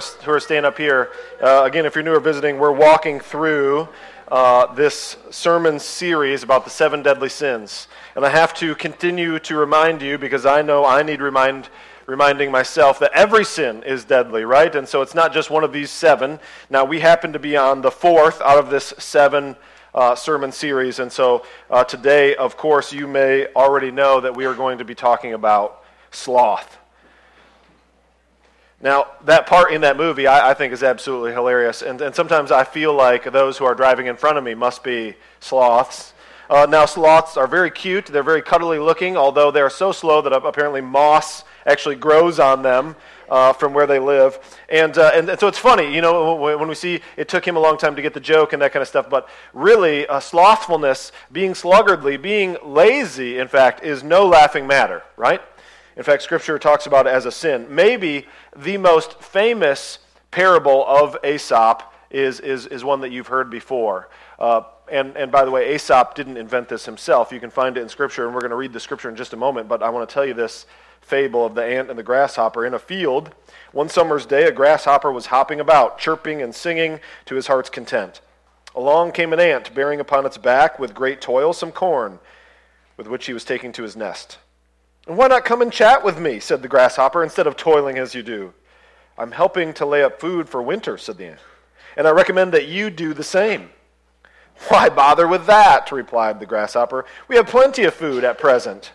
are, who are staying up here, uh, again, if you're new or visiting, we're walking through uh, this sermon series about the seven deadly sins. And I have to continue to remind you, because I know I need remind, reminding myself, that every sin is deadly, right? And so it's not just one of these seven. Now, we happen to be on the fourth out of this seven uh, sermon series. And so uh, today, of course, you may already know that we are going to be talking about sloth. Now, that part in that movie I, I think is absolutely hilarious. And, and, sometimes I feel like those who are driving in front of me must be sloths. Uh, now, sloths are very cute. They're very cuddly looking, although they're so slow that apparently moss actually grows on them uh, from where they live. And, uh, and, and, so it's funny, you know, when we see it took him a long time to get the joke and that kind of stuff, but really, uh, slothfulness, being sluggardly, being lazy, in fact, is no laughing matter, right? In fact, Scripture talks about it as a sin. Maybe the most famous parable of Aesop is, is, is one that you've heard before. Uh, and, and by the way, Aesop didn't invent this himself. You can find it in Scripture, and we're going to read the Scripture in just a moment, but I want to tell you this fable of the ant and the grasshopper. In a field, one summer's day, a grasshopper was hopping about, chirping and singing to his heart's content. Along came an ant, bearing upon its back with great toil some corn, with which he was taking to his nest. And why not come and chat with me, said the grasshopper, instead of toiling as you do? I'm helping to lay up food for winter, said the ant, and I recommend that you do the same. Why bother with that? replied the grasshopper. We have plenty of food at present.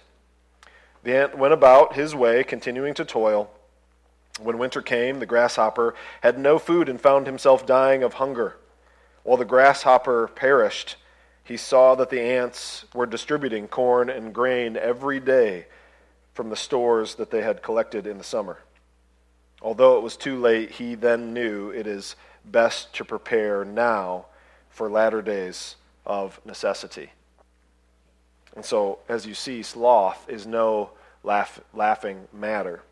The ant went about his way, continuing to toil. When winter came, the grasshopper had no food and found himself dying of hunger. While the grasshopper perished, he saw that the ants were distributing corn and grain every day from the stores that they had collected in the summer. Although it was too late, he then knew it is best to prepare now for latter days of necessity. And so, as you see, sloth is no laugh, laughing matter.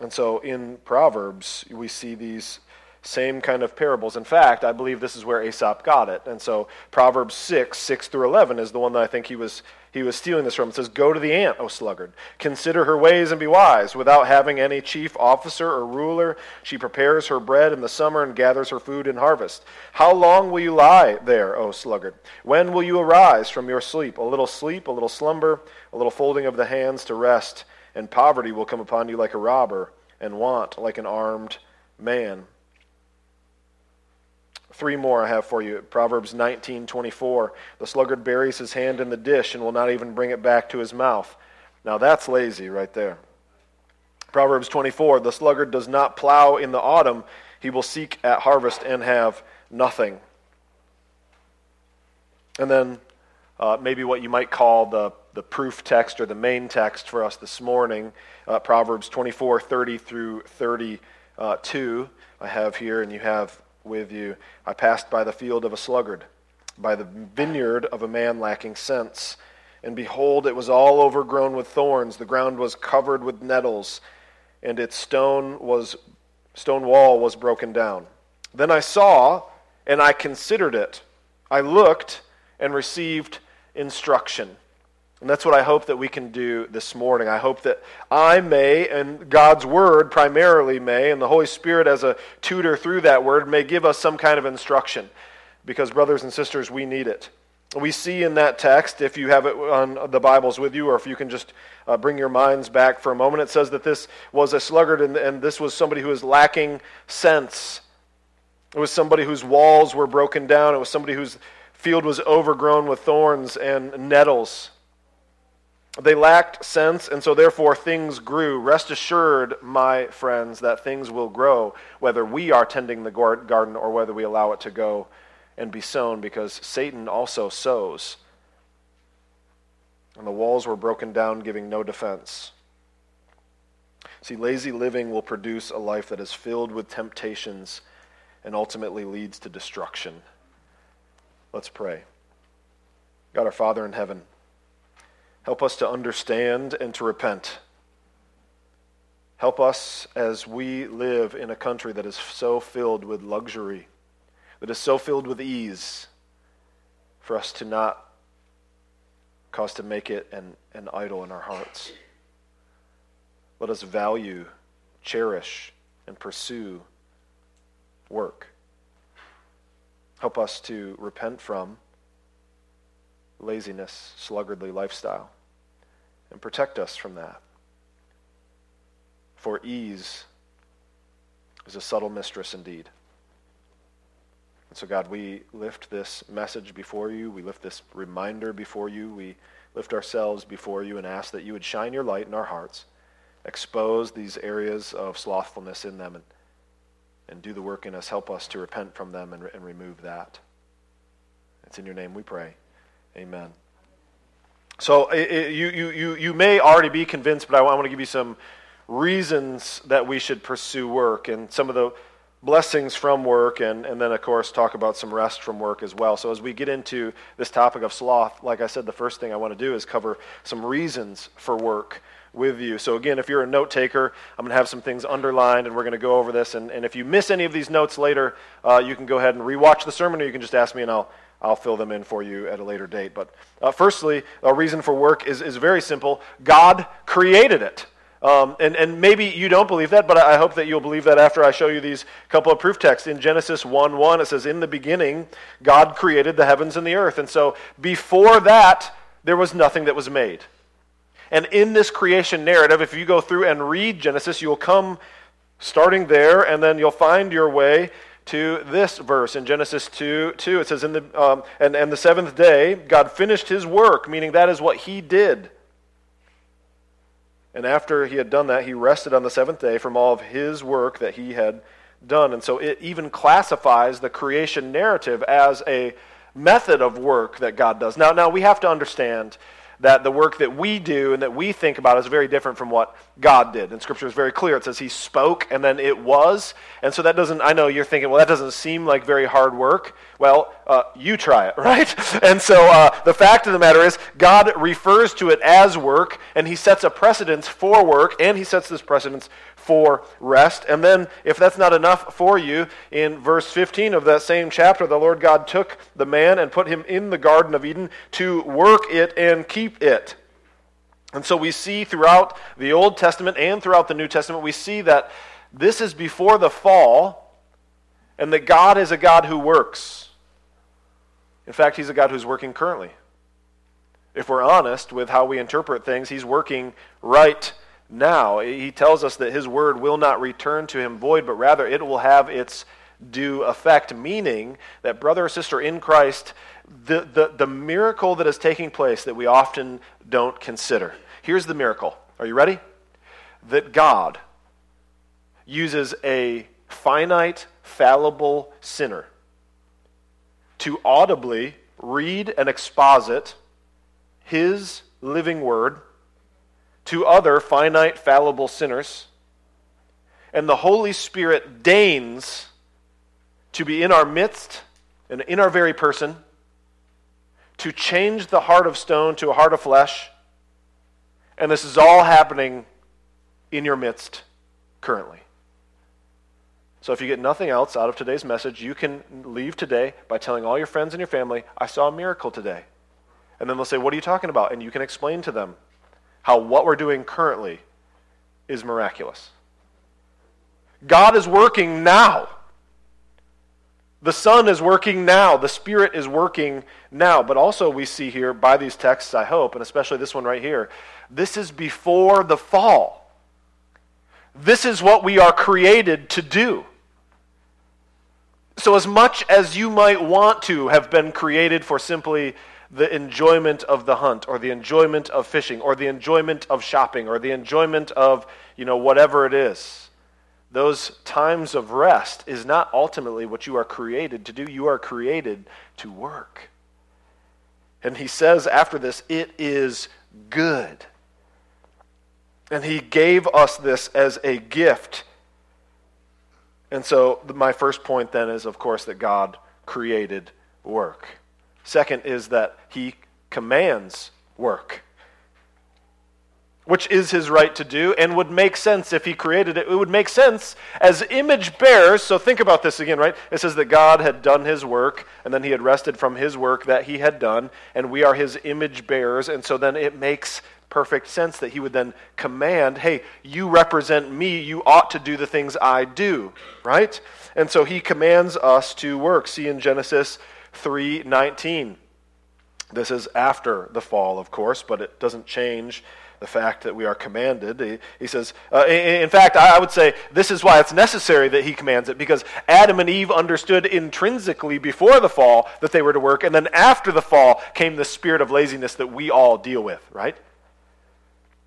And so, in Proverbs, we see these same kind of parables. In fact, I believe this is where Aesop got it. And so, Proverbs 6, 6 through 11 is the one that I think he was he was stealing this from. It says, Go to the ant, O sluggard. Consider her ways and be wise. Without having any chief officer or ruler, she prepares her bread in the summer and gathers her food in harvest. How long will you lie there, O sluggard? When will you arise from your sleep? A little sleep, a little slumber, a little folding of the hands to rest, and poverty will come upon you like a robber, and want like an armed man. Three more I have for you. Proverbs 19:24. The sluggard buries his hand in the dish and will not even bring it back to his mouth. Now that's lazy right there. Proverbs 24. The sluggard does not plow in the autumn, he will seek at harvest and have nothing. And then uh, maybe what you might call the, the proof text or the main text for us this morning, uh, Proverbs 24, 30 through 32. I have here, and you have with you. I passed by the field of a sluggard, by the vineyard of a man lacking sense. And behold, it was all overgrown with thorns. The ground was covered with nettles, and its stone was stone wall was broken down. Then I saw, and I considered it. I looked and received instruction. And that's what I hope that we can do this morning. I hope that I may, and God's Word primarily may, and the Holy Spirit as a tutor through that Word may give us some kind of instruction. Because, brothers and sisters, we need it. We see in that text, if you have it on the Bibles with you, or if you can just uh, bring your minds back for a moment, it says that this was a sluggard and, and this was somebody who was lacking sense. It was somebody whose walls were broken down. It was somebody whose field was overgrown with thorns and nettles. They lacked sense, and so therefore things grew. Rest assured, my friends, that things will grow, whether we are tending the garden or whether we allow it to go and be sown, because Satan also sows. And the walls were broken down, giving no defense. See, lazy living will produce a life that is filled with temptations and ultimately leads to destruction. Let's pray. God, our Father in heaven, Help us to understand and to repent. Help us as we live in a country that is so filled with luxury, that is so filled with ease, for us to not cause to make it an, an idol in our hearts. Let us value, cherish, and pursue work. Help us to repent from laziness, sluggardly lifestyle, and protect us from that. For ease is a subtle mistress indeed. And so, God, we lift this message before you. We lift this reminder before you. We lift ourselves before you and ask that you would shine your light in our hearts, expose these areas of slothfulness in them, and, and do the work in us. Help us to repent from them and, and remove that. It's in your name we pray. Amen. So it, it, you, you, you, may already be convinced, but I want to give you some reasons that we should pursue work and some of the blessings from work, and, and then, of course, talk about some rest from work as well. So, as we get into this topic of sloth, like I said, the first thing I want to do is cover some reasons for work with you. So, again, if you're a note taker, I'm going to have some things underlined, and we're going to go over this. And, and if you miss any of these notes later, uh, you can go ahead and rewatch the sermon, or you can just ask me, and I'll, I'll fill them in for you at a later date. But uh, firstly, a reason for work is, is very simple God created it. Um, and, and maybe you don't believe that, but I hope that you'll believe that after I show you these couple of proof texts. In Genesis 1 1, it says, In the beginning, God created the heavens and the earth. And so before that, there was nothing that was made. And in this creation narrative, if you go through and read Genesis, you'll come starting there, and then you'll find your way to this verse in Genesis 2 2. It says, in the, um, and, and the seventh day, God finished his work, meaning that is what he did. And after he had done that, he rested on the seventh day from all of his work that he had done. And so it even classifies the creation narrative as a method of work that God does. Now, now we have to understand that the work that we do and that we think about is very different from what God did. And Scripture is very clear. It says He spoke and then it was. And so that doesn't, I know you're thinking, well, that doesn't seem like very hard work. Well, uh, you try it, right? And so uh, the fact of the matter is, God refers to it as work, and He sets a precedence for work, and He sets this precedence for rest. And then, if that's not enough for you, in verse 15 of that same chapter, the Lord God took the man and put him in the Garden of Eden to work it and keep it. And so we see throughout the Old Testament and throughout the New Testament, we see that this is before the fall, and that God is a God who works. In fact, He's a God who's working currently. If we're honest with how we interpret things, He's working right now. He tells us that his word will not return to him void, but rather it will have its due effect, meaning that, brother or sister in Christ, the, the, the miracle that is taking place that we often don't consider. Here's the miracle. Are you ready? That God uses a finite, fallible sinner to audibly read and exposit his living word to other finite, fallible sinners. And the Holy Spirit deigns to be in our midst and in our very person, to change the heart of stone to a heart of flesh. And this is all happening in your midst currently. So if you get nothing else out of today's message, you can leave today by telling all your friends and your family, I saw a miracle today. And then they'll say, What are you talking about? And you can explain to them how what we're doing currently is miraculous. God is working now. The Son is working now. The Spirit is working now. But also, we see here by these texts, I hope, and especially this one right here, this is before the fall. This is what we are created to do. So, as much as you might want to have been created for simply the enjoyment of the hunt or the enjoyment of fishing or the enjoyment of shopping or the enjoyment of, you know, whatever it is. Those times of rest is not ultimately what you are created to do. You are created to work. And he says after this, it is good. And he gave us this as a gift. And so, my first point then is, of course, that God created work. Second is that he commands work. which is his right to do and would make sense if he created it. It would make sense as image bearers. So think about this again, right? It says that God had done his work and then he had rested from his work that he had done, and we are his image bearers. And so then it makes perfect sense that he would then command, hey, you represent me, you ought to do the things I do, right? And so he commands us to work. See in Genesis 3:19. This is after the fall, of course, but it doesn't change the fact that we are commanded. He, he says, uh, in, in, fact, I would say this is why it's necessary that he commands it, because Adam and Eve understood intrinsically before the fall that they were to work, and then after the fall came the spirit of laziness that we all deal with, right?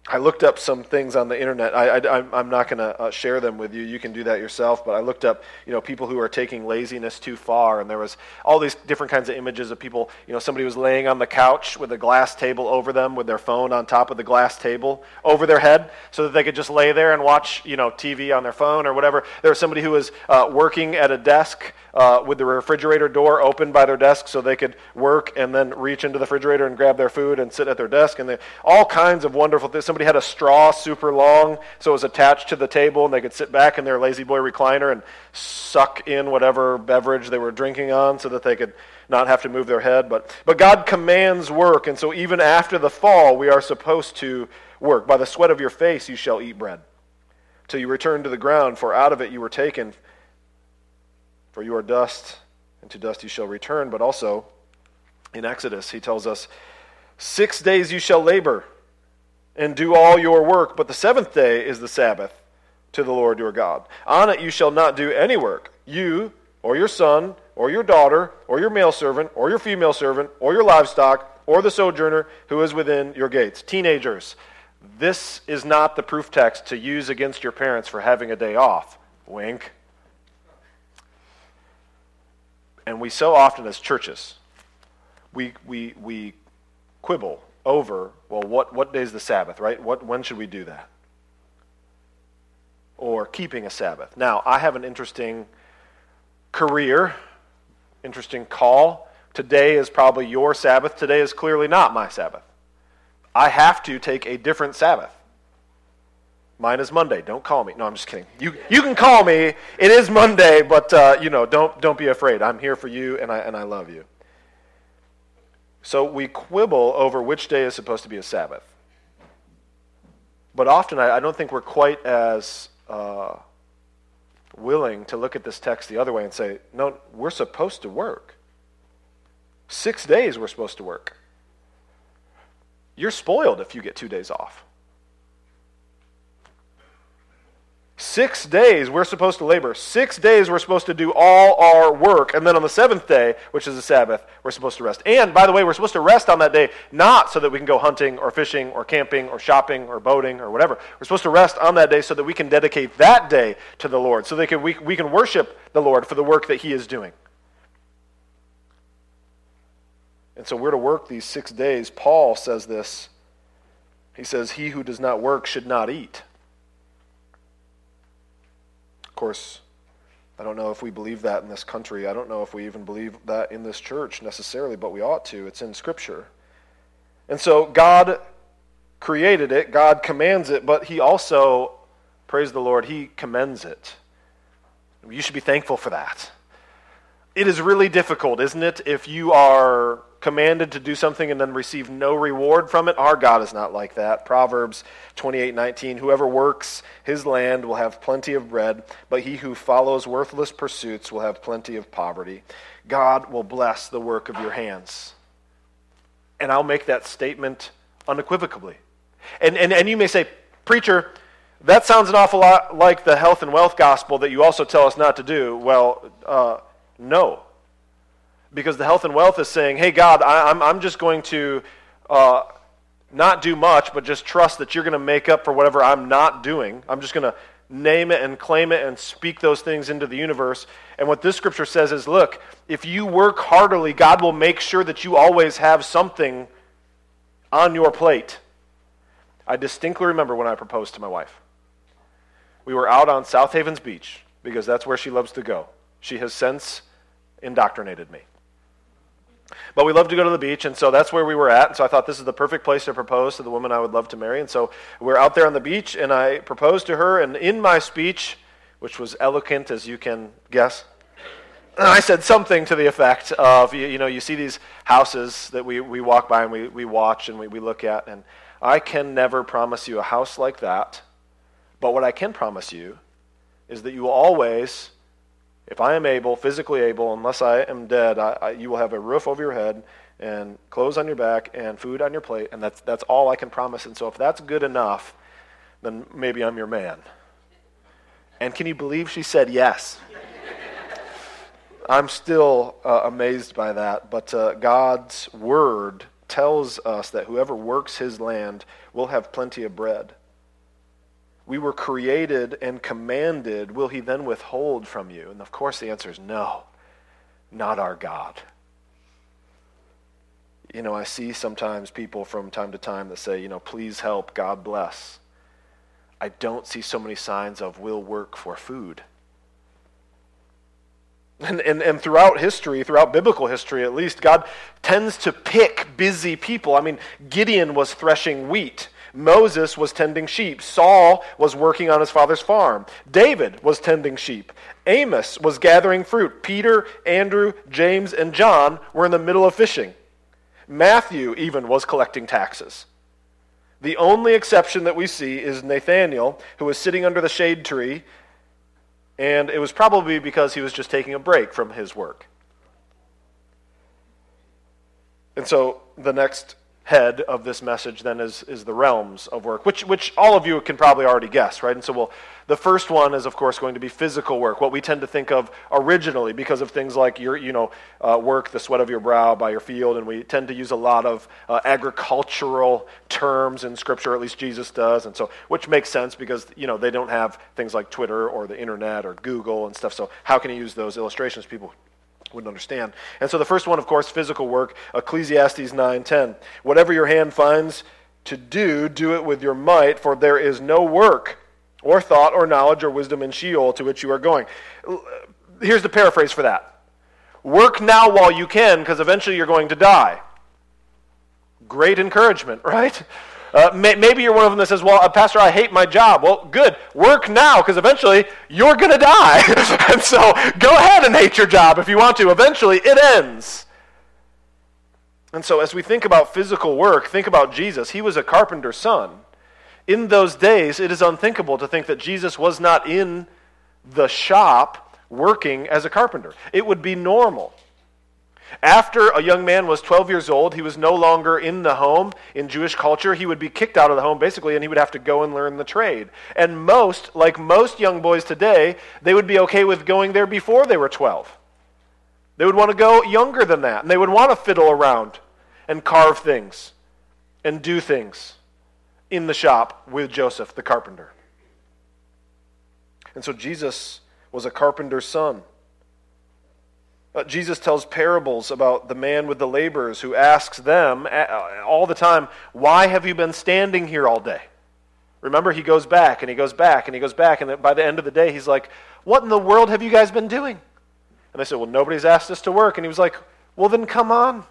I looked up some things on the internet. I, am not going to uh, share them with you. You can do that yourself. But I looked up, you know, people who are taking laziness too far, and there was all these different kinds of images of people. You know, somebody was laying on the couch with a glass table over them, with their phone on top of the glass table over their head, so that they could just lay there and watch, you know, TV on their phone or whatever. There was somebody who was uh, working at a desk uh, with the refrigerator door open by their desk, so they could work and then reach into the refrigerator and grab their food and sit at their desk, and they, all kinds of wonderful things somebody had a straw super long, so it was attached to the table, and they could sit back in their La-Z-Boy recliner and suck in whatever beverage they were drinking on so that they could not have to move their head. But, but God commands work, and so even after the fall, we are supposed to work. By the sweat of your face you shall eat bread, till you return to the ground, for out of it you were taken. For you are dust, and to dust you shall return. But also, in Exodus, he tells us, Six days you shall labor and do all your work, but the seventh day is the Sabbath to the Lord your God. On it you shall not do any work, you, or your son, or your daughter, or your male servant, or your female servant, or your livestock, or the sojourner who is within your gates. Teenagers, this is not the proof text to use against your parents for having a day off. Wink. And we so often, as churches, we, we, we quibble over, well, what, what day is the Sabbath, right? What, when should we do that? Or keeping a Sabbath. Now, I have an interesting career, interesting call. Today is probably your Sabbath. Today is clearly not my Sabbath. I have to take a different Sabbath. Mine is Monday. Don't call me. No, I'm just kidding. You, you can call me. It is Monday, but uh, you know, don't, don't be afraid. I'm here for you, and I, and I love you. So we quibble over which day is supposed to be a Sabbath. But often I, I don't think we're quite as uh, willing to look at this text the other way and say, no, we're supposed to work. Six days we're supposed to work. You're spoiled if you get two days off. Six days we're supposed to labor. Six days we're supposed to do all our work. And then on the seventh day, which is the Sabbath, we're supposed to rest. And by the way, we're supposed to rest on that day not so that we can go hunting or fishing or camping or shopping or boating or whatever. We're supposed to rest on that day so that we can dedicate that day to the Lord, so that we, we can worship the Lord for the work that He is doing. And so we're to work these six days. Paul says this. He says, He who does not work should not eat. Of course, I don't know if we believe that in this country. I don't know if we even believe that in this church necessarily, but we ought to. It's in Scripture. And so God created it, God commands it, but He also, praise the Lord, He commends it. You should be thankful for that. It is really difficult, isn't it, if you are commanded to do something and then receive no reward from it. Our God is not like that. Proverbs 28:19 Whoever works his land will have plenty of bread, but he who follows worthless pursuits will have plenty of poverty. God will bless the work of your hands. And I'll make that statement unequivocally. And, and, and you may say, Preacher, that sounds an awful lot like the health and wealth gospel that you also tell us not to do. Well, uh, no because the health and wealth is saying, hey, God, I, am I'm, I'm just going to uh, not do much, but just trust that you're going to make up for whatever I'm not doing. I'm just going to name it and claim it and speak those things into the universe. And what this scripture says is look, if you work heartily, God will make sure that you always have something on your plate. I distinctly remember when I proposed to my wife. We were out on South Havens Beach because that's where she loves to go. She has since indoctrinated me. But we love to go to the beach, and so that's where we were at. And so I thought this is the perfect place to propose to the woman I would love to marry. And so we're out there on the beach, and I proposed to her. And in my speech, which was eloquent as you can guess, I said something to the effect of, you, you, know, you see these houses that we, we walk by and we, we watch and we, we look at, and I can never promise you a house like that. But what I can promise you is that you will always if I am able, physically able, unless I am dead, I, I, you will have a roof over your head and clothes on your back and food on your plate, and that's, that's all I can promise. And so if that's good enough, then maybe I'm your man. And can you believe she said yes? I'm still uh, amazed by that, but uh, God's word tells us that whoever works his land will have plenty of bread we were created and commanded, will he then withhold from you? And of course, the answer is no, not our God. You know, I see sometimes people from time to time that say, you know, please help, God bless. I don't see so many signs of will work for food. And, and, and throughout history, throughout biblical history at least, God tends to pick busy people. I mean, Gideon was threshing wheat. Moses was tending sheep. Saul was working on his father's farm. David was tending sheep. Amos was gathering fruit. Peter, Andrew, James, and John were in the middle of fishing. Matthew even was collecting taxes. The only exception that we see is Nathaniel, who was sitting under the shade tree, and it was probably because he was just taking a break from his work. And so the next head of this message then is, is the realms of work, which, which all of you can probably already guess, right? And so we'll, the first one is, of course, going to be physical work, what we tend to think of originally because of things like your, you know, uh, work, the sweat of your brow by your field, and we tend to use a lot of uh, agricultural terms in Scripture, at least Jesus does, and so, which makes sense because, you know, they don't have things like Twitter or the internet or Google and stuff, so how can you use those illustrations? People wouldn't understand. And so the first one, of course, physical work, Ecclesiastes 9:10. Whatever your hand finds to do, do it with your might, for there is no work or thought or knowledge or wisdom in Sheol to which you are going. Uh, here's the paraphrase for that. Work now while you can, because eventually you're going to die. Great encouragement, right? Uh, may, maybe you're one of them that says, Well, uh, Pastor, I hate my job. Well, good. Work now because eventually you're going to die. and so go ahead and hate your job if you want to. Eventually it ends. And so as we think about physical work, think about Jesus. He was a carpenter's son. In those days, it is unthinkable to think that Jesus was not in the shop working as a carpenter. It would be normal. After a young man was 12 years old, he was no longer in the home. In Jewish culture, he would be kicked out of the home, basically, and he would have to go and learn the trade. And most, like most young boys today, they would be okay with going there before they were 12. They would want to go younger than that, and they would want to fiddle around and carve things and do things in the shop with Joseph, the carpenter. And so Jesus was a carpenter's son. Uh, Jesus tells parables about the man with the laborers who asks them uh, all the time, Why have you been standing here all day? Remember, he goes back and he goes back and he goes back, and by the end of the day, he's like, What in the world have you guys been doing? And they said, Well, nobody's asked us to work. And he was like, Well, then come on.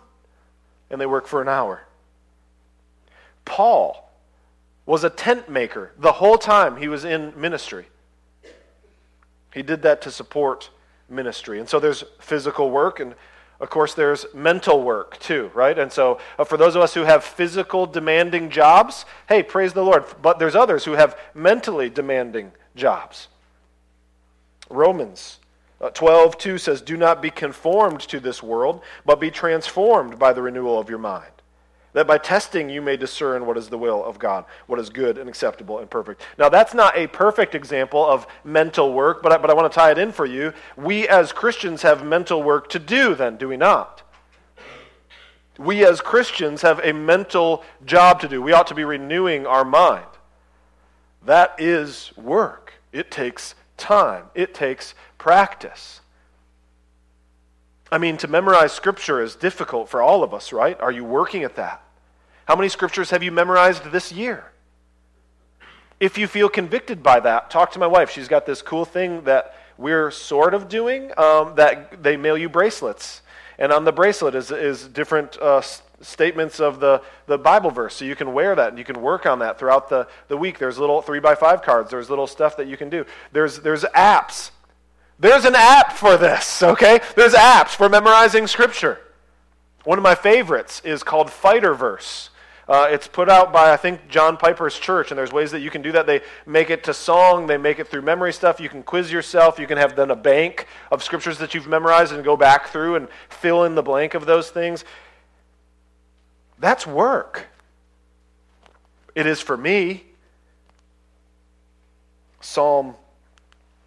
And they work for an hour. Paul was a tent maker the whole time he was in ministry. He did that to support ministry. And so there's physical work, and of course, there's mental work too, right? And so uh, for those of us who have physical demanding jobs, hey, praise the Lord. But there's others who have mentally demanding jobs. Romans uh, 12, 2 says, Do not be conformed to this world, but be transformed by the renewal of your mind that by testing you may discern what is the will of God, what is good and acceptable and perfect. Now, that's not a perfect example of mental work, but I, but I want to tie it in for you. We as Christians have mental work to do, then, do we not? We as Christians have a mental job to do. We ought to be renewing our mind. That is work. It takes time, it takes practice. I mean, to memorize Scripture is difficult for all of us, right? Are you working at that? How many scriptures have you memorized this year? If you feel convicted by that, talk to my wife. She's got this cool thing that we're sort of doing um, that they mail you bracelets. And on the bracelet is, is different uh, statements of the, the Bible verse. So you can wear that and you can work on that throughout the, the week. There's little three by five cards, there's little stuff that you can do. There's, there's apps. There's an app for this, okay? There's apps for memorizing Scripture. One of my favorites is called Fighterverse. Uh, it's put out by, I think, John Piper's church, and there's ways that you can do that. They make it to song, they make it through memory stuff. You can quiz yourself. You can have then a bank of scriptures that you've memorized and go back through and fill in the blank of those things. That's work. It is for me. Psalm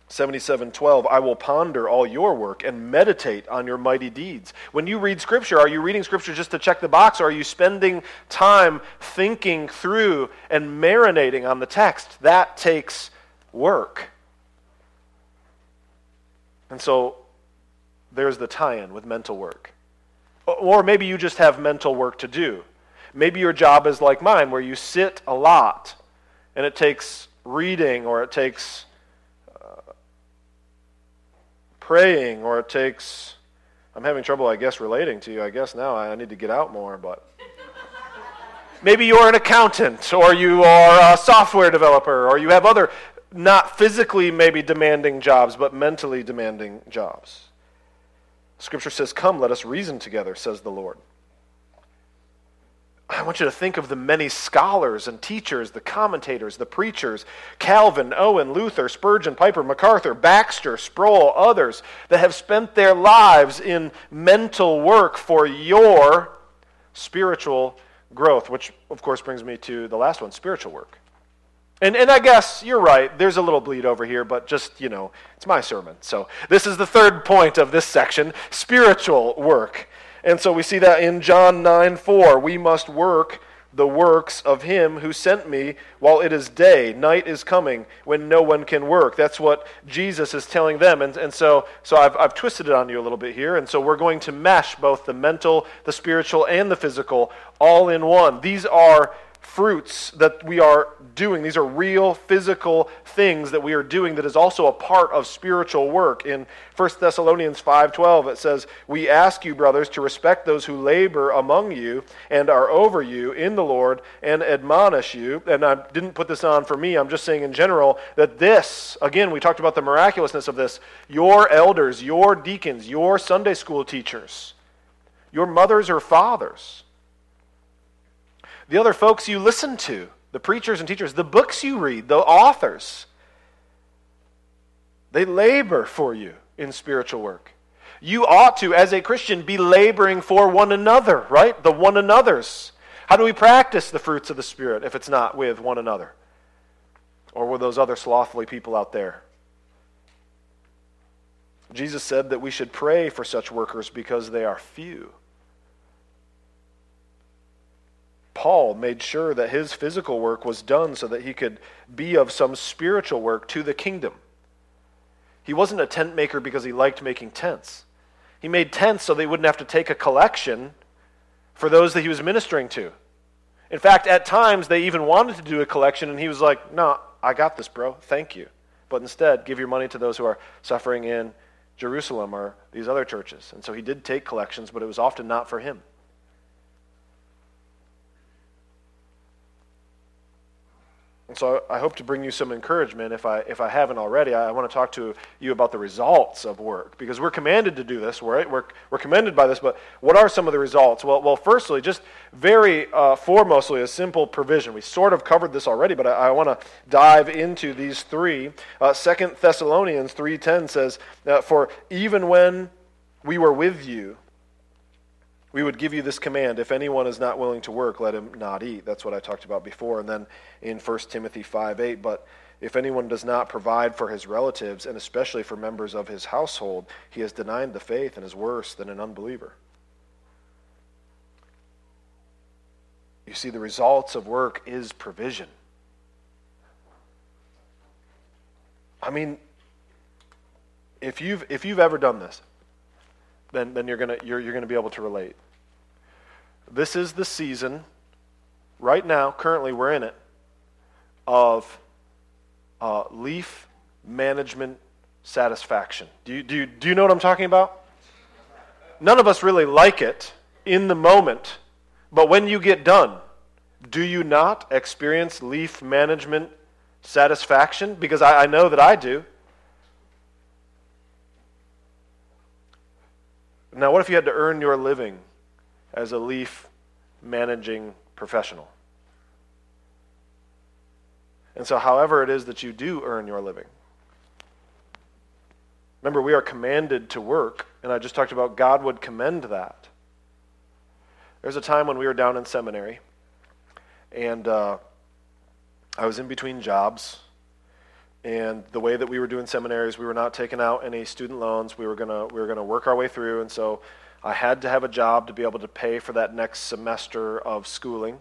77:12 I will ponder all your work and meditate on your mighty deeds. When you read scripture, are you reading scripture just to check the box or are you spending time thinking through and marinating on the text? That takes work. And so there's the tie-in with mental work. Or maybe you just have mental work to do. Maybe your job is like mine where you sit a lot and it takes reading or it takes praying or it takes I'm having trouble I guess relating to you. I guess now I need to get out more, but maybe you're an accountant or you are a software developer or you have other not physically maybe demanding jobs but mentally demanding jobs. Scripture says, "Come, let us reason together," says the Lord. I want you to think of the many scholars and teachers, the commentators, the preachers Calvin, Owen, Luther, Spurgeon, Piper, MacArthur, Baxter, Sproul, others that have spent their lives in mental work for your spiritual growth, which, of course, brings me to the last one spiritual work. And, and I guess you're right, there's a little bleed over here, but just, you know, it's my sermon. So this is the third point of this section spiritual work. And so we see that in John 9 4. We must work the works of him who sent me while it is day. Night is coming when no one can work. That's what Jesus is telling them. And, and so, so I've, I've twisted it on you a little bit here. And so we're going to mesh both the mental, the spiritual, and the physical all in one. These are fruits that we are doing. These are real physical things that we are doing that is also a part of spiritual work. In 1 Thessalonians 5:12 it says, "We ask you, brothers, to respect those who labor among you and are over you in the Lord and admonish you." And I didn't put this on for me. I'm just saying in general that this, again, we talked about the miraculousness of this. Your elders, your deacons, your Sunday school teachers, your mothers or fathers, the other folks you listen to, the preachers and teachers, the books you read, the authors. They labor for you in spiritual work. You ought to, as a Christian, be laboring for one another, right? The one another's. How do we practice the fruits of the Spirit if it's not with one another? Or with those other slothfully people out there? Jesus said that we should pray for such workers because they are few. Paul made sure that his physical work was done so that he could be of some spiritual work to the kingdom. He wasn't a tent maker because he liked making tents. He made tents so they wouldn't have to take a collection for those that he was ministering to. In fact, at times they even wanted to do a collection, and he was like, No, I got this, bro. Thank you. But instead, give your money to those who are suffering in Jerusalem or these other churches. And so he did take collections, but it was often not for him. And so I hope to bring you some encouragement. If I, if I haven't already, I want to talk to you about the results of work because we're commanded to do this, right? We're, we're commended by this, but what are some of the results? Well, well firstly, just very uh, foremostly, a simple provision. We sort of covered this already, but I, I want to dive into these three. Uh, Second Thessalonians 3.10 says, For even when we were with you, we would give you this command if anyone is not willing to work let him not eat. That's what i talked about before. And then in 1 timothy 5 8 but if anyone does not provide for his relatives and especially for members of his household he has denied the faith and is worse than an unbeliever. You see the results of work is provision. I mean if you've if you've ever done this then, then you're going you're, you're gonna be able to relate. This is the season, right now, currently we're in it, of uh, leaf management satisfaction. Do you, do, you, do you know what I'm talking about? none of us really like it in the moment, but when you get done, do you not experience leaf management satisfaction? Because I, I know that I do. Now, what if you had to earn your living as a leaf managing professional? And so, however it is that you do earn your living, remember, we are commanded to work, and I just talked about God would commend that. There's a time when we were down in seminary, and uh, I was in between jobs. And the way that we were doing seminaries, we were not taking out any student loans. We were gonna we were gonna work our way through, and so I had to have a job to be able to pay for that next semester of schooling.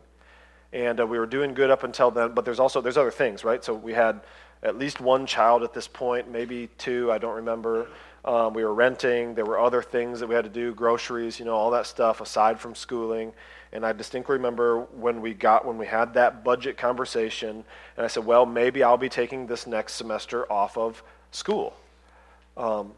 And uh, we were doing good up until then, but there's also there's other things, right? So we had at least one child at this point, maybe two, I don't remember. Um, we were renting. There were other things that we had to do, groceries, you know, all that stuff aside from schooling. And I distinctly remember when we got when we had that budget conversation, and I said, "Well, maybe I'll be taking this next semester off of school." Um,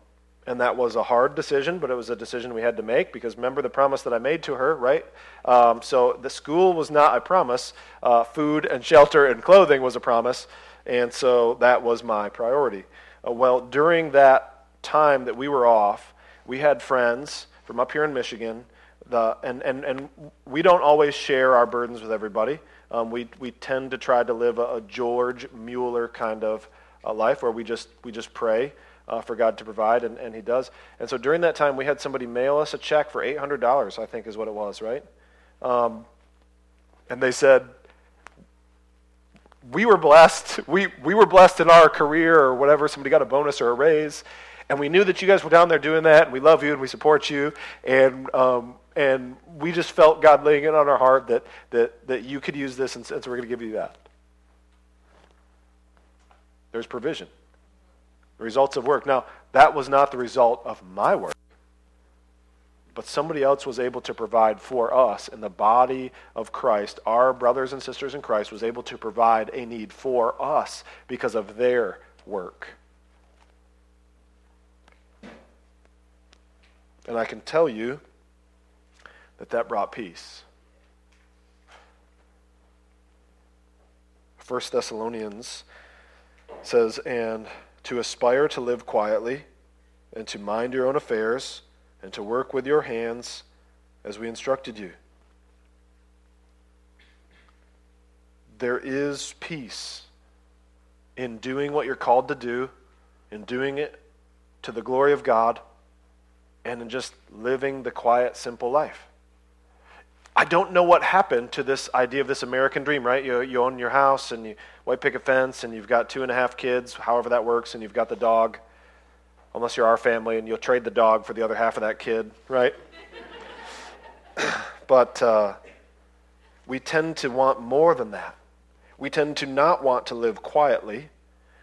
and that was a hard decision, but it was a decision we had to make because remember the promise that I made to her, right? Um, so the school was not a promise. Uh, food and shelter and clothing was a promise, and so that was my priority. Uh, well, during that time that we were off, we had friends from up here in Michigan the, and, and, and we don't always share our burdens with everybody. Um, we, we tend to try to live a, a George Mueller kind of uh, life where we just, we just pray uh, for God to provide, and, and He does. And so during that time, we had somebody mail us a check for $800, I think is what it was, right? Um, and they said, we were blessed. We, we were blessed in our career or whatever. Somebody got a bonus or a raise. And we knew that you guys were down there doing that, and we love you and we support you. And um, and we just felt God laying it on our heart that, that, that you could use this, and so we're going to give you that. There's provision. The results of work. Now, that was not the result of my work, but somebody else was able to provide for us in the body of Christ. Our brothers and sisters in Christ was able to provide a need for us because of their work. And I can tell you that that brought peace. 1 Thessalonians says, And to aspire to live quietly, and to mind your own affairs, and to work with your hands as we instructed you. There is peace in doing what you're called to do, in doing it to the glory of God, and in just living the quiet, simple life. I don't know what happened to this idea of this American dream, right? You, you own your house and you white picket fence and you've got two and a half kids, however that works, and you've got the dog, unless you're our family, and you'll trade the dog for the other half of that kid, right? but uh, we tend to want more than that. We tend to not want to live quietly.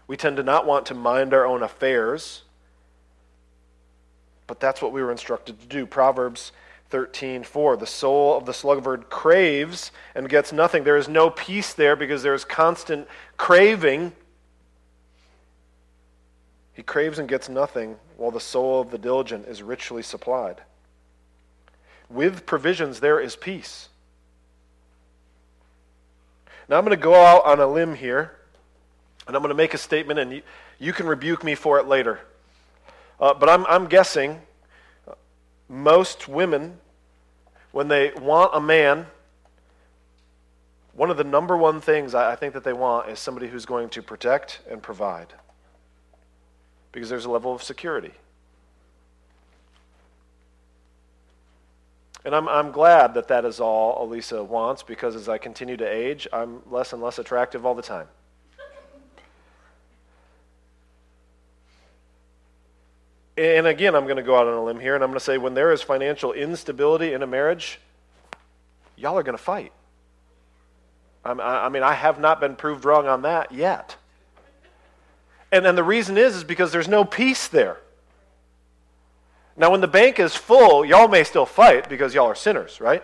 We tend to not want to mind our own affairs. But that's what we were instructed to do. Proverbs 13 4 the soul of the sluggard craves and gets nothing. There is no peace there because there is constant craving. He craves and gets nothing while the soul of the diligent is richly supplied. With provisions there is peace. Now i'm going to go out on a limb here and i'm going to make a statement and you, you can rebuke me for it later. Uh, but I'm, I'm guessing most women, when they want a man, one of the number one things I think that they want is somebody who's going to protect and provide. Because there's a level of security. And I'm, I'm glad that that is all Elisa wants because as I continue to age, I'm less and less attractive all the time. And again, I'm going to go out on a limb here and I'm going to say when there is financial instability in a marriage, y'all are going to fight. I mean, I have not been proved wrong on that yet. And then the reason is, is because there's no peace there. Now, when the bank is full, y'all may still fight because y'all are sinners, right?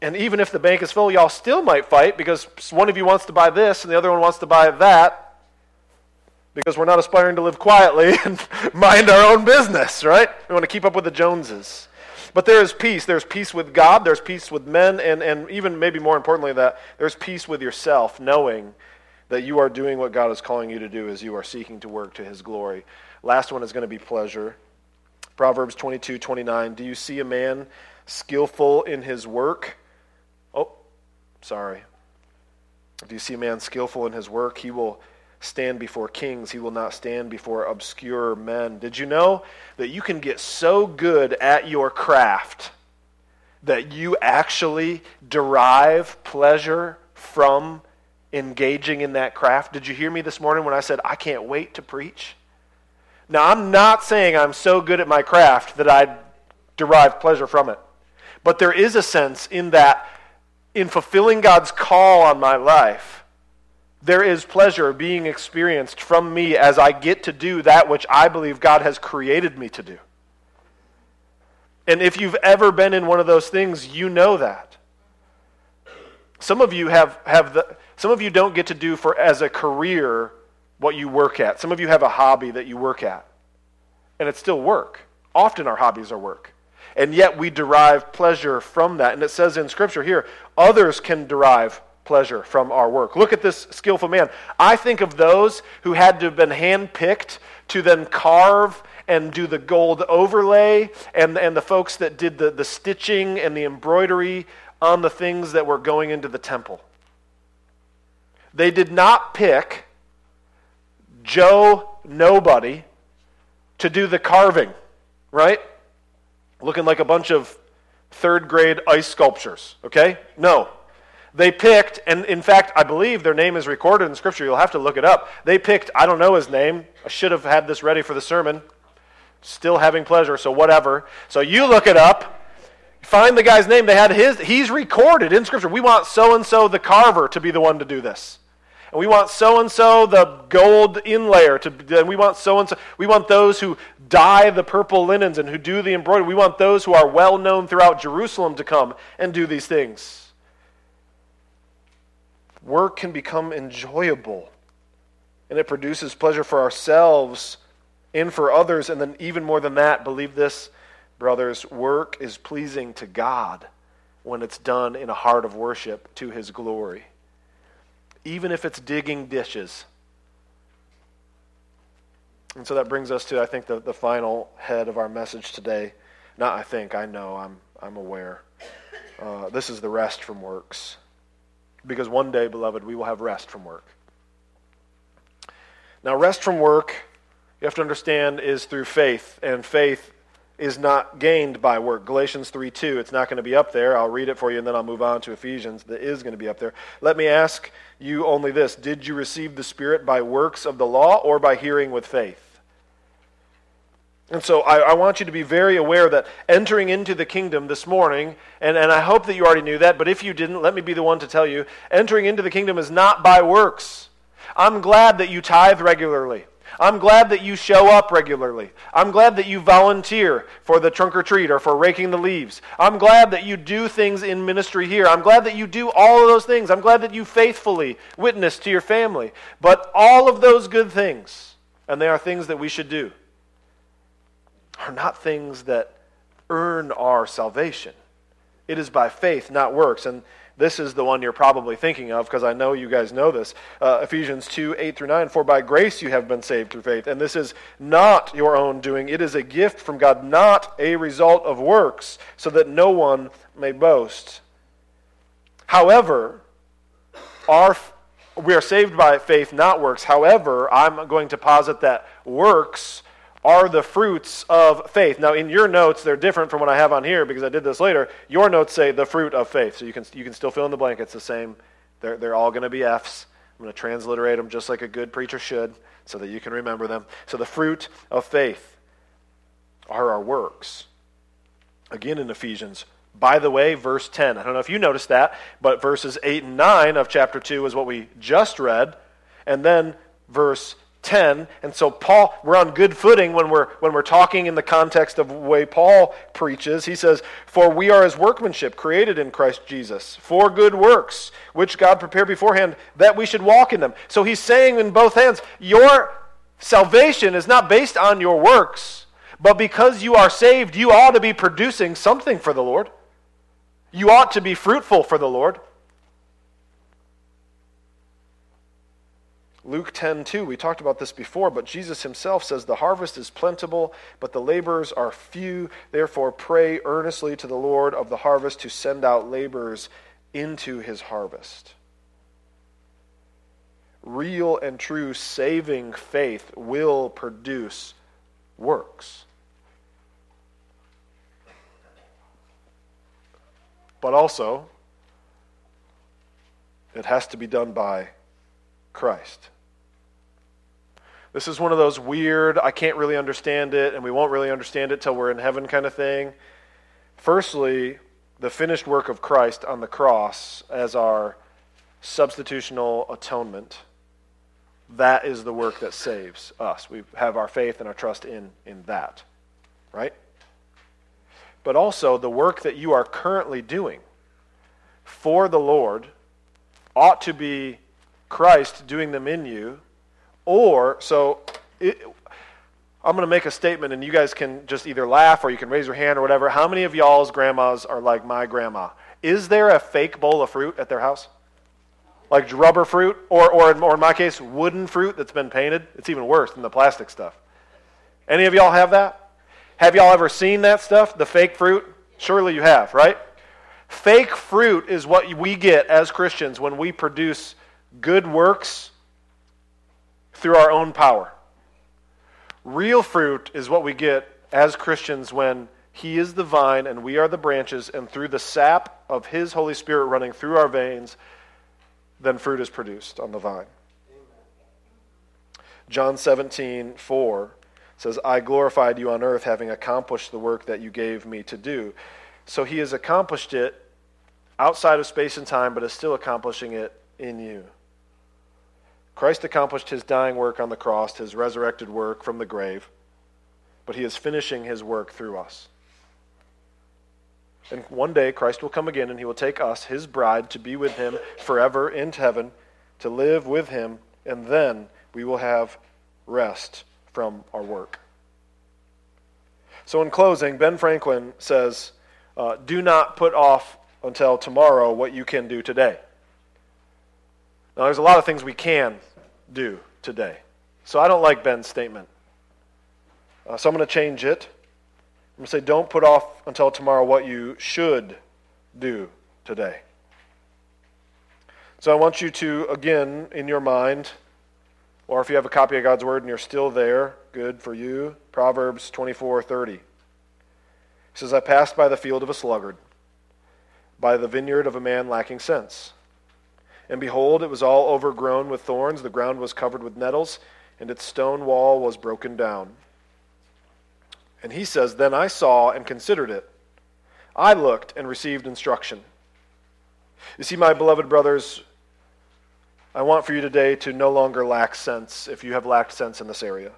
And even if the bank is full, y'all still might fight because one of you wants to buy this and the other one wants to buy that. Because we're not aspiring to live quietly and mind our own business, right? We want to keep up with the Joneses. But there is peace. There's peace with God, there's peace with men, and, and even maybe more importantly, that there's peace with yourself, knowing that you are doing what God is calling you to do as you are seeking to work to his glory. Last one is going to be pleasure. Proverbs 22 29. Do you see a man skillful in his work? Oh, sorry. Do you see a man skillful in his work? He will stand before kings, he will not stand before obscure men. Did you know that you can get so good at your craft that you actually derive pleasure from engaging in that craft? Did you hear me this morning when I said, I can't wait to preach? Now, I'm not saying I'm so good at my craft that I derive pleasure from it. But there is a sense in that, in fulfilling God's call on my life, there is pleasure being experienced from me as I get to do that which I believe God has created me to do. And if you've ever been in one of those things, you know that. Some of you have, have the, some of you don't get to do for as a career what you work at. Some of you have a hobby that you work at. And it's still work. Often our hobbies are work. And yet we derive pleasure from that. And it says in Scripture here, others can derive pleasure from our work. Look at this skillful man. I think of those who had to have been handpicked to then carve and do the gold overlay, and, and the folks that did the, the stitching and the embroidery on the things that were going into the temple. They did not pick Joe Nobody to do the carving, right? Looking like a bunch of third grade ice sculptures, okay? No. They picked, and in fact, I believe their name is recorded in Scripture. You'll have to look it up. They picked, I don't know his name. I should have had this ready for the sermon. Still having pleasure, so whatever. So you look it up. Find the guy's name. They had his, he's recorded in Scripture. We want so and so the carver to be the one to do this. And we want so and so the gold inlayer to, and we want so and so. We want those who dye the purple linens and who do the embroidery. We want those who are well known throughout Jerusalem to come and do these things work can become enjoyable and it produces pleasure for ourselves and for others. And then, even more than that, believe this, brothers, work is pleasing to God when it's done in a heart of worship to His glory, even if it's digging dishes. And so that brings us to, I think, the, the final head of our message today. Not I think, I know, I'm, I'm aware. Uh, this is the rest from works. Because one day, beloved, we will have rest from work. Now, rest from work, you have to understand, is through faith, and faith is not gained by work. Galatians 3 2, it's not going to be up there. I'll read it for you and then I'll move on to Ephesians that is going to be up there. Let me ask you only this Did you receive the Spirit by works of the law or by hearing with faith? And so I, I, want you to be very aware that entering into the kingdom this morning, and, and I hope that you already knew that, but if you didn't, let me be the one to tell you entering into the kingdom is not by works. I'm glad that you tithe regularly. I'm glad that you show up regularly. I'm glad that you volunteer for the trunk or treat or for raking the leaves. I'm glad that you do things in ministry here. I'm glad that you do all of those things. I'm glad that you faithfully witness to your family. But all of those good things, and they are things that we should do are not things that earn our salvation. It is by faith, not works. And this is the one you're probably thinking of because I know you guys know this. Uh, Ephesians 2 8 through 9. For by grace you have been saved through faith. And this is not your own doing, it is a gift from God, not a result of works, so that no one may boast. However, our, we are saved by faith, not works. However, I'm going to posit that works are the fruits of faith. Now, in your notes, they're different from what I have on here because I did this later. Your notes say the fruit of faith. So you can, you can still fill in the blank. It's the same. They're, they're all going to be F's. I'm going to transliterate them just like a good preacher should so that you can remember them. So the fruit of faith are our works. Again in Ephesians. By the way, verse 10. I don't know if you noticed that, but verses 8 and 9 of chapter 2 is what we just read. And then verse 10 and so paul we're on good footing when we're when we're talking in the context of the way paul preaches he says for we are his workmanship created in christ jesus for good works which god prepared beforehand that we should walk in them so he's saying in both hands your Salvation is not based on your works, but because you are saved, you ought to be producing something for the Lord. You ought to be fruitful for the Lord. Luke 10 2, we talked about this before, but Jesus himself says, The harvest is plentiful, but the laborers are few. Therefore, pray earnestly to the Lord of the harvest to send out laborers into his harvest. Real and true saving faith will produce works. But also, it has to be done by Christ. This is one of those weird, I can't really understand it, and we won't really understand it till we're in heaven kind of thing. Firstly, the finished work of Christ on the cross as our substitutional atonement. That is the work that saves us. We have our faith and our trust in, in that. Right? But also, the work that you are currently doing for the Lord ought to be Christ doing them in you or, so it, I'm going to make a statement, and you guys can just either laugh or you can raise your hand or whatever. How many of y'all's grandmas are like my grandma? Is there a fake bowl of fruit at their house? Like rubber fruit, or, or, or in my case, wooden fruit that's been painted? It's even worse than the plastic stuff. Any of y'all have that? Have y'all ever seen that stuff, the fake fruit? Surely you have, right? Fake fruit is what we get as Christians when we produce good works through our own power. Real fruit is what we get as Christians when He is the vine and we are the branches, and through the sap of His Holy Spirit running through our veins, then fruit is produced on the vine. John 17, 4 says, I glorified you on earth, having accomplished the work that you gave me to do. So he has accomplished it outside of space and time, but is still accomplishing it in you. Christ accomplished his dying work on the cross, his resurrected work from the grave, but he is finishing his work through us. And one day Christ will come again and he will take us, his bride, to be with him forever in heaven, to live with him, and then we will have rest from our work. So, in closing, Ben Franklin says, uh, Do not put off until tomorrow what you can do today. Now, there's a lot of things we can do today. So I don't like Ben's statement. Uh, so I'm going to change it. I'm going to say, don't put off until tomorrow what you should do today. So I want you to, again, in your mind, or if you have a copy of God's Word and you're still there, good for you. Proverbs 24 30. He says, I passed by the field of a sluggard, by the vineyard of a man lacking sense. And behold, it was all overgrown with thorns, the ground was covered with nettles, and its stone wall was broken down. And he says, Then I saw and considered it. I looked and received instruction. You see, my beloved brothers, I want for you today to no longer lack sense if you have lacked sense in this area.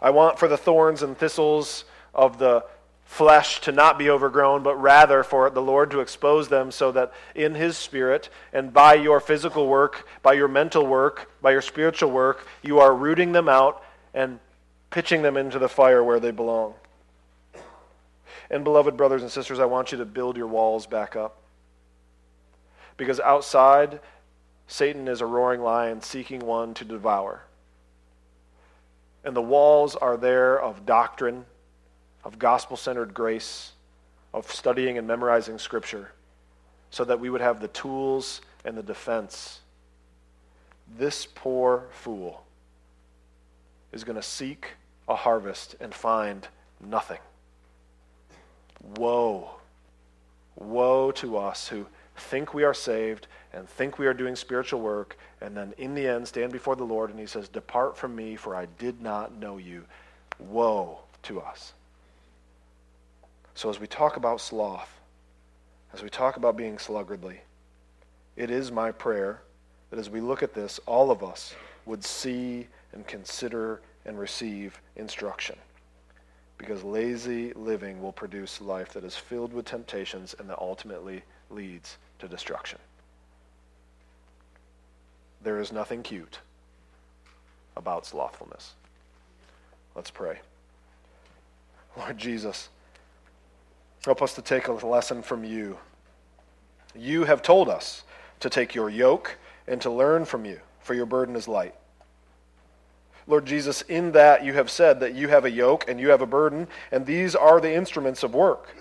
I want for the thorns and thistles of the flesh to not be overgrown, but rather for the Lord to expose them so that in His Spirit and by your physical work, by your mental work, by your spiritual work, you are rooting them out and pitching them into the fire where they belong. And, beloved brothers and sisters, I want you to build your walls back up. Because outside, Satan is a roaring lion seeking one to devour. And the walls are there of doctrine of gospel centered grace, of studying and memorizing Scripture, so that we would have the tools and the defense. This poor fool is going to seek a harvest and find nothing. Woe. Woe to us who think we are saved and think we are doing spiritual work, and then in the end stand before the Lord and he says, Depart from me, for I did not know you. Woe to us. So, as we talk about sloth, as we talk about being sluggardly, it is my prayer that as we look at this, all of us would see and consider and receive instruction. Because lazy living will produce life that is filled with temptations and that ultimately leads to destruction. There is nothing cute about slothfulness. Let's pray. Lord Jesus, help us to take a lesson from you. You have told us to take your yoke and to learn from you, for your burden is light. Lord Jesus, in that you have said that you have a yoke and you have a burden, and these are the instruments of work.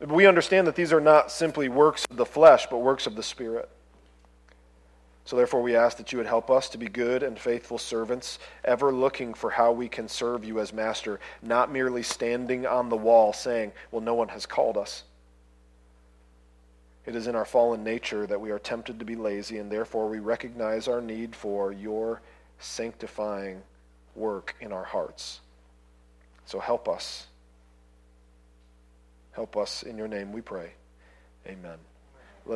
We understand that these are not simply works of the flesh, but works of the Spirit. So, therefore, we ask that you would help us to be good and faithful servants, ever looking for how we can serve you as master, not merely standing on the wall saying, Well, no one has called us. It is in our fallen nature that we are tempted to be lazy, and therefore we recognize our need for your sanctifying work in our hearts. So help us. Help us in your name, we pray. Amen.